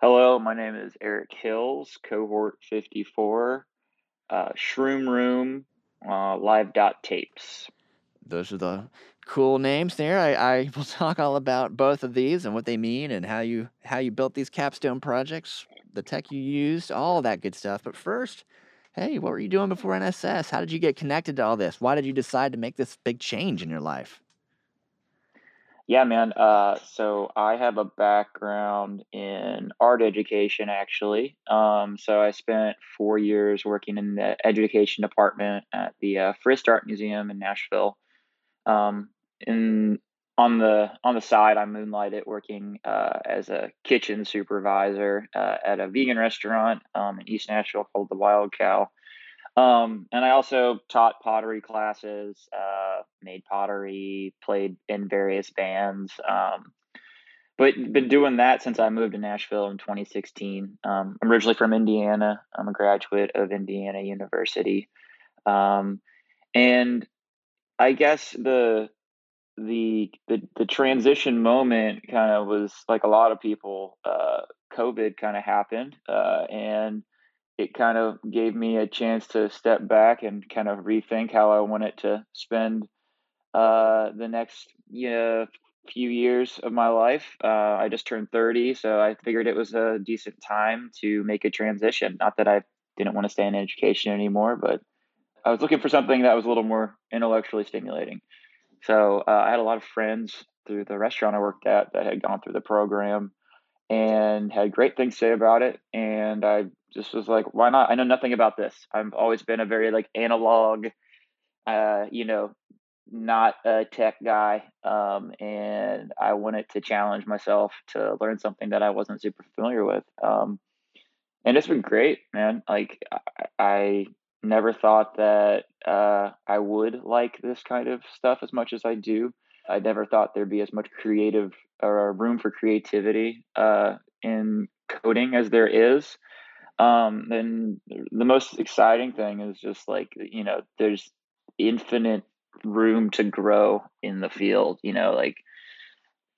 Hello, my name is Erich Hils, cohort 54, uh, Shroom Room, uh, live dot tapes. Those are the cool names there. I, I will talk all about both of these and what they mean and how you how you built these capstone projects, the tech you used, all that good stuff. But first, hey, what were you doing before NSS? How did you get connected to all this? Why did you decide to make this big change in your life? Yeah, man. Uh, so I have a background in art education, actually. Um, so I spent four years working in the education department at the uh, Frist Art Museum in Nashville. Um, in on the on the side, I moonlighted working uh, as a kitchen supervisor uh, at a vegan restaurant um, in East Nashville called the Wild Cow. Um, and I also taught pottery classes, uh, made pottery, played in various bands. Um, but been doing that since I moved to Nashville in 2016. Um, I'm originally from Indiana. I'm a graduate of Indiana University. Um, and I guess the the the, the transition moment kind of was like a lot of people. Uh, COVID kind of happened, uh, and it kind of gave me a chance to step back and kind of rethink how I wanted to spend uh, the next you know, few years of my life. Uh, I just turned 30, so I figured it was a decent time to make a transition. Not that I didn't want to stay in education anymore, but I was looking for something that was a little more intellectually stimulating. So uh, I had a lot of friends through the restaurant I worked at that had gone through the program and had great things to say about it. And I just was like, why not? I know nothing about this. I've always been a very like analog, uh, you know, not a tech guy. Um, and I wanted to challenge myself to learn something that I wasn't super familiar with. Um, and it's been great, man. Like I, I never thought that uh, I would like this kind of stuff as much as I do. I never thought there'd be as much creative or room for creativity uh, in coding as there is. Um, and the most exciting thing is just like you know, there's infinite room to grow in the field. You know, like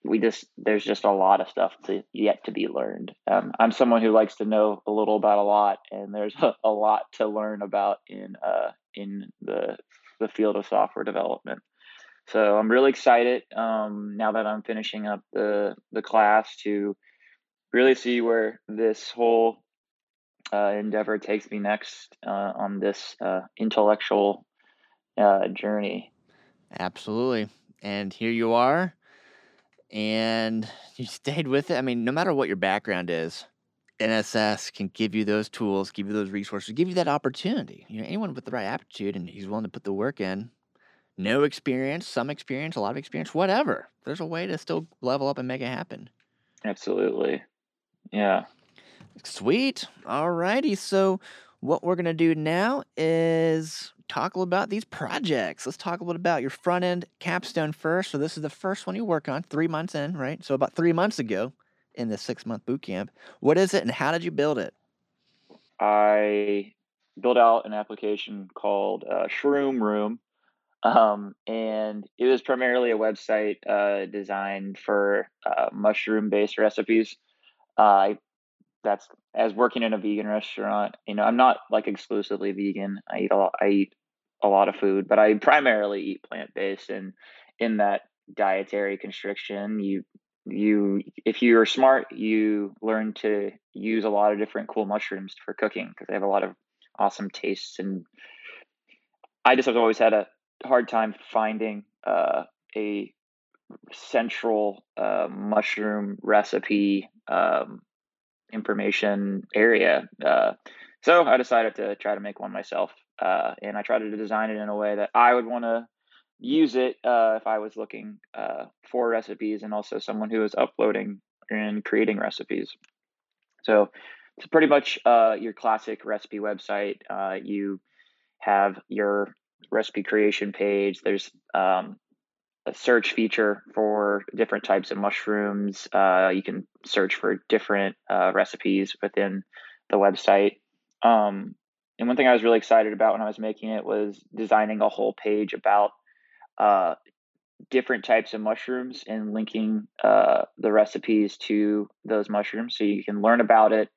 we just there's just a lot of stuff to yet to be learned. Um, I'm someone who likes to know a little about a lot, and there's a, a lot to learn about in uh, in the the field of software development. So I'm really excited um, now that I'm finishing up the the class to really see where this whole uh, endeavor takes me next uh, on this uh, intellectual uh, journey. Absolutely, and here you are, and you stayed with it. I mean, no matter what your background is, NSS can give you those tools, give you those resources, give you that opportunity. You know, anyone with the right aptitude and he's willing to put the work in, no experience, some experience, a lot of experience, whatever. There's a way to still level up and make it happen. Absolutely. Yeah. Sweet. All righty. So, what we're going to do now is talk a little about these projects. Let's talk a little about your front end capstone first. So, this is the first one you work on, three months in, right? So, about three months ago in the six month boot camp. What is it and how did you build it? I built out an application called uh, Shroom Room um, and it was primarily a website uh, designed for uh, mushroom based recipes. Uh, that's as working in a vegan restaurant. You know, I'm not like exclusively vegan. I eat a lot. I eat a lot of food, but I primarily eat plant based. And in that dietary constriction, you you if you're smart, you learn to use a lot of different cool mushrooms for cooking because they have a lot of awesome tastes. And I just have always had a hard time finding uh, a central uh, mushroom recipe um, information area. Uh, so I decided to try to make one myself, uh, and I tried to design it in a way that I would want to use it uh, if I was looking uh, for recipes, and also someone who is uploading and creating recipes. So it's pretty much your classic recipe website. you have your recipe creation page. There's um, a search feature for different types of mushrooms. Uh, you can search for different uh, recipes within the website. Um, and one thing I was really excited about when I was making it was designing a whole page about uh, different types of mushrooms and linking uh, the recipes to those mushrooms. So you can learn about it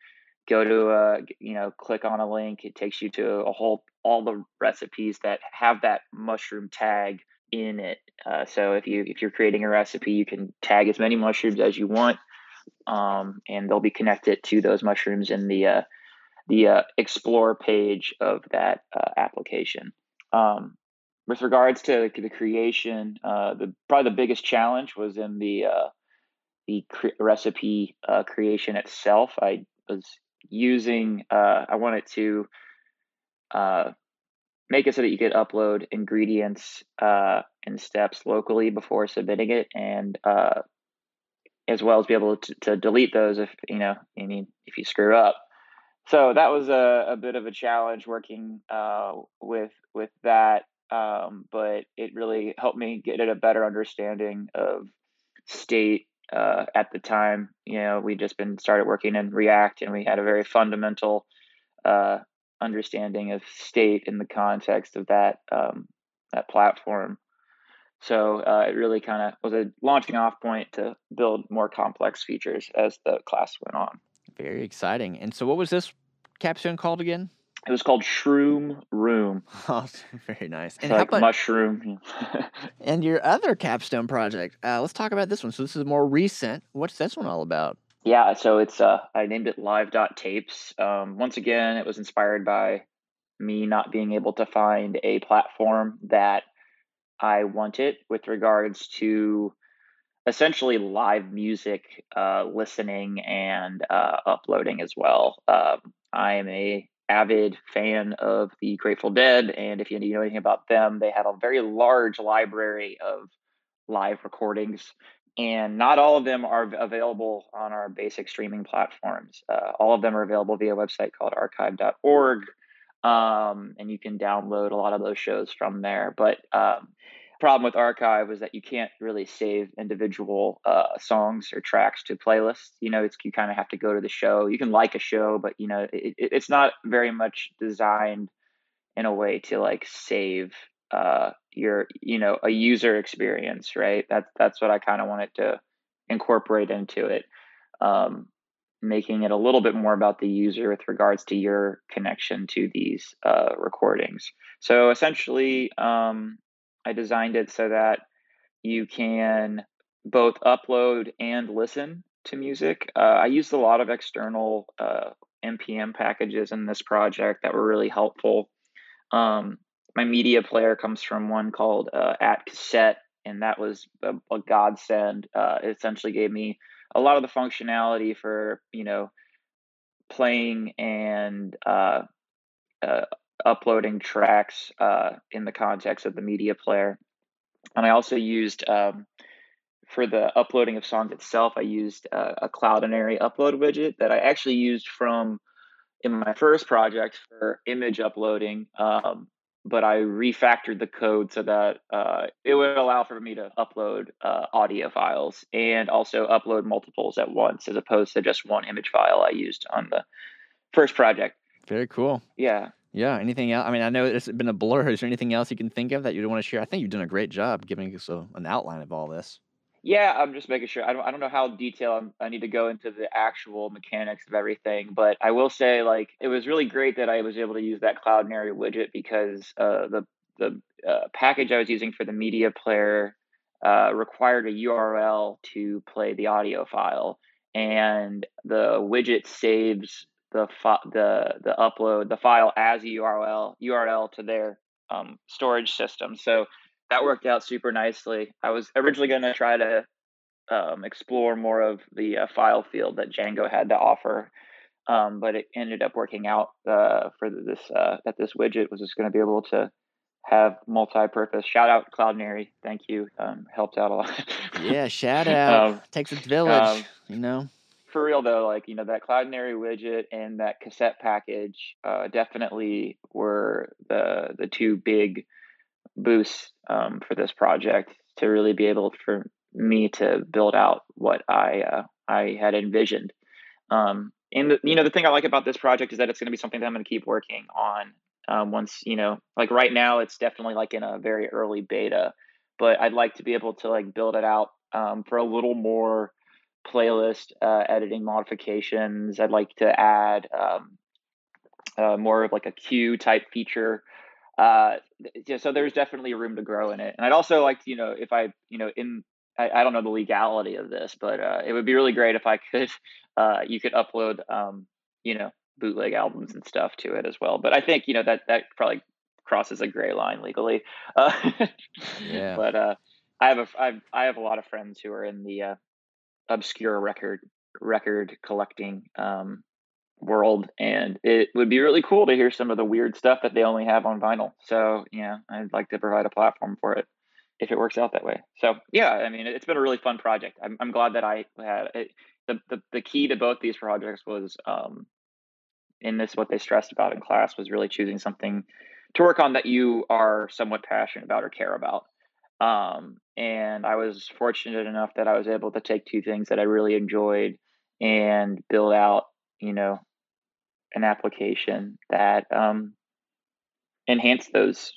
go to a you know click on a link. It takes you to a whole all the recipes that have that mushroom tag in it. Uh, so if you if you're creating a recipe you can tag as many mushrooms as you want um, and they'll be connected to those mushrooms in the uh, the uh, explore page of that uh, application um, with regards to the creation uh, the probably the biggest challenge was in the uh, the cre- recipe creation itself i was using uh, I wanted to uh, make it so that you could upload ingredients uh, and steps locally before submitting it, and uh, as well as be able to, to, delete those if you know you need if you screw up. So that was a, a bit of a challenge working uh, with with that, um, but it really helped me get a better understanding of state uh, at the time. You know, we just been started working in React, and we had a very fundamental uh, understanding of state in the context of that um, that platform. So uh, it really kind of was a launching off point to build more complex features as the class went on. Very exciting. And so, what was this capstone called again? It was called Shroom Room. Oh, very nice. And like about, mushroom. and your other capstone project. Uh, let's talk about this one. So this is more recent. What's this one all about? Yeah, so it's uh, I named it Live.tapes. Um, once again, it was inspired by me not being able to find a platform that I wanted with regards to essentially live music uh, listening and uh, uploading as well. Um, I am a avid fan of the Grateful Dead, and if you know anything about them, they have a very large library of live recordings, and not all of them are available on our basic streaming platforms. Uh, all of them are available via a website called archive.org, um, and you can download a lot of those shows from there. But um, problem with archive was that you can't really save individual uh, songs or tracks to playlists you know it's you kind of have to go to the show. You can like a show but you know it, it's not very much designed in a way to like save uh, your you know a user experience right? That's that's what i kind of wanted to incorporate into it um, making it a little bit more about the user with regards to your connection to these uh, recordings. So essentially um, I designed it so that you can both upload and listen to music. Uh, I used a lot of external uh, npm packages in this project that were really helpful. Um, my media player comes from one called uh, @cassette, and that was a, a godsend. Uh, it essentially gave me a lot of the functionality for you know playing and uh, uh, uploading tracks uh, in the context of the media player. And I also used um, for the uploading of songs itself, I used uh, a Cloudinary upload widget that I actually used from in my first project for image uploading. Um, but I refactored the code so that uh, it would allow for me to upload uh, audio files and also upload multiples at once, as opposed to just one image file I used on the first project. Very cool. Yeah. Yeah. Anything else? I mean, I know it's been a blur. Is there anything else you can think of that you want to share? I think you've done a great job giving us a, an outline of all this. Yeah, I'm just making sure. I don't, I don't know how detailed i need to go into the actual mechanics of everything, but I will say, like, it was really great that I was able to use that Cloudinary widget because uh, the the uh, package I was using for the media player uh, required a URL to play the audio file, and the widget saves the the the upload the file as a URL URL to their um, storage system. So that worked out super nicely. I was originally going to try to um, explore more of the uh, file field that Django had to offer, um, but it ended up working out uh, for this uh, that this widget was just going to be able to have multi-purpose. Shout out Cloudinary, thank you, um, helped out a lot. yeah, shout out. Um, Takes a village, um, you know for real though, like you know that Cloudinary widget and that cassette package uh, definitely were the the two big boosts um, for this project to really be able for me to build out what I uh, I had envisioned. Um, and the, you know the thing I like about this project is that it's going to be something that I'm going to keep working on. Um, once you know, like right now, it's definitely like in a very early beta, but I'd like to be able to like build it out um, for a little more playlist uh, editing modifications. I'd like to add um, uh, more of like a queue type feature. Uh, yeah, so there's definitely room to grow in it. And I'd also like to, you know, if I, you know, in I, I don't know the legality of this, but uh, it would be really great if I could, uh, you could upload, um, you know, bootleg albums and stuff to it as well. But I think you know that that probably crosses a gray line legally. Uh, Yeah. but uh, I have a I have, I have a lot of friends who are in the uh, obscure record record collecting um, world, and it would be really cool to hear some of the weird stuff that they only have on vinyl. So yeah, I'd like to provide a platform for it if it works out that way. So yeah, I mean, it's been a really fun project. I'm I'm glad that I had it. The, the, the key to both these projects was um, in this what they stressed about in class was really choosing something to work on that you are somewhat passionate about or care about. Um, and I was fortunate enough that I was able to take two things that I really enjoyed and build out, you know, an application that um, enhanced those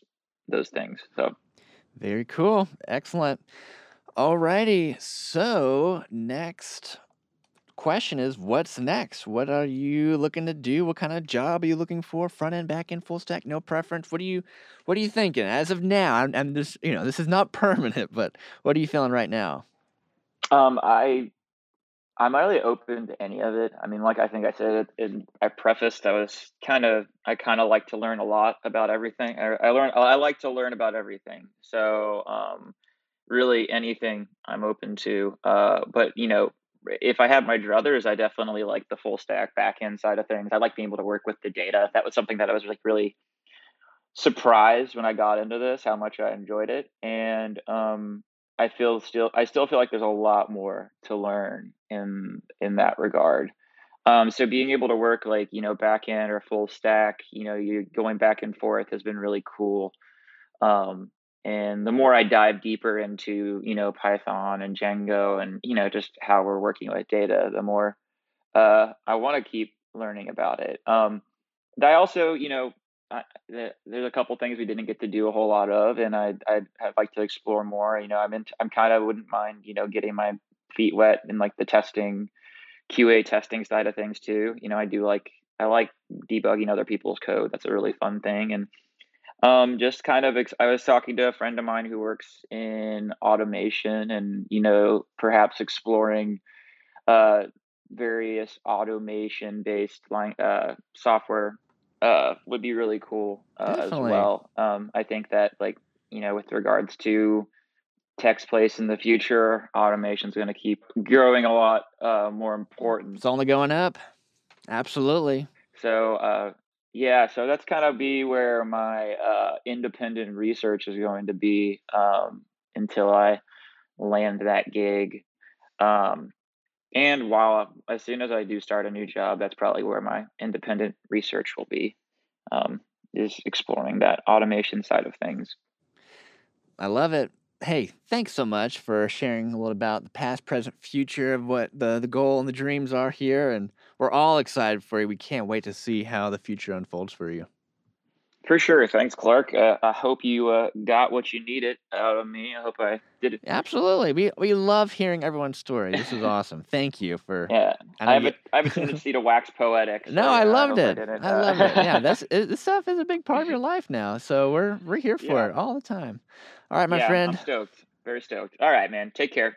those things. So Very cool. Excellent. Alrighty. So next question is what's next? What are you looking to do? What kind of job are you looking for? Front end, back end, full stack, no preference. What are you what are you thinking? As of now, I'm, I'm this you know, this is not permanent, but what are you feeling right now? um, I I'm really open to any of it. I mean, like I think I said in, I prefaced, I was kind of, I kind of like to learn a lot about everything. I, I learn, I like to learn about everything. So, um, really anything I'm open to. Uh, but you know, if I had my druthers, I definitely like the full stack back end side of things. I like being able to work with the data. That was something that I was like really surprised when I got into this, how much I enjoyed it. And, um, I feel still I still feel like there's a lot more to learn in in that regard. Um, so being able to work like you know back end or full stack, you know, you going back and forth has been really cool. Um, and the more I dive deeper into you know Python and Django and you know just how we're working with data, the more uh, I want to keep learning about it. Um, I also you know I, there's a couple things we didn't get to do a whole lot of, and I'd, I'd, I'd like to explore more. You know, I'm in, I'm kind of wouldn't mind, you know, getting my feet wet in like the testing, QA testing side of things too. You know, I do like, I like debugging other people's code. That's a really fun thing. And um, just kind of, ex- I was talking to a friend of mine who works in automation and, you know, perhaps exploring uh, various automation based line uh, software uh, would be really cool uh, as well. Um, I think that like you know with regards to text place in the future, automation is going to keep growing a lot uh, more important. It's only going up. Absolutely. So uh, yeah, so that's kind of be where my uh, independent research is going to be um, until I land that gig. Um, and while as soon as I do start a new job, that's probably where my independent research will be, um, is exploring that automation side of things. I love it. Hey, thanks so much for sharing a little about the past, present, future of what the, the goal and the dreams are here. And we're all excited for you. We can't wait to see how the future unfolds for you. For sure. Thanks, Clark. Uh, I hope you uh, got what you needed out of me. I hope I did it. Absolutely. We we love hearing everyone's story. This is awesome. Thank you for Yeah, I, I have, you a I have a tendency to wax poetic. No, so, I yeah, loved I it. I uh, loved it. Yeah, that's it, this stuff is a big part of your life now. So we're we're here for Yeah. it all the time. All right, my yeah, friend. I'm stoked. Very stoked. All right, man. Take care.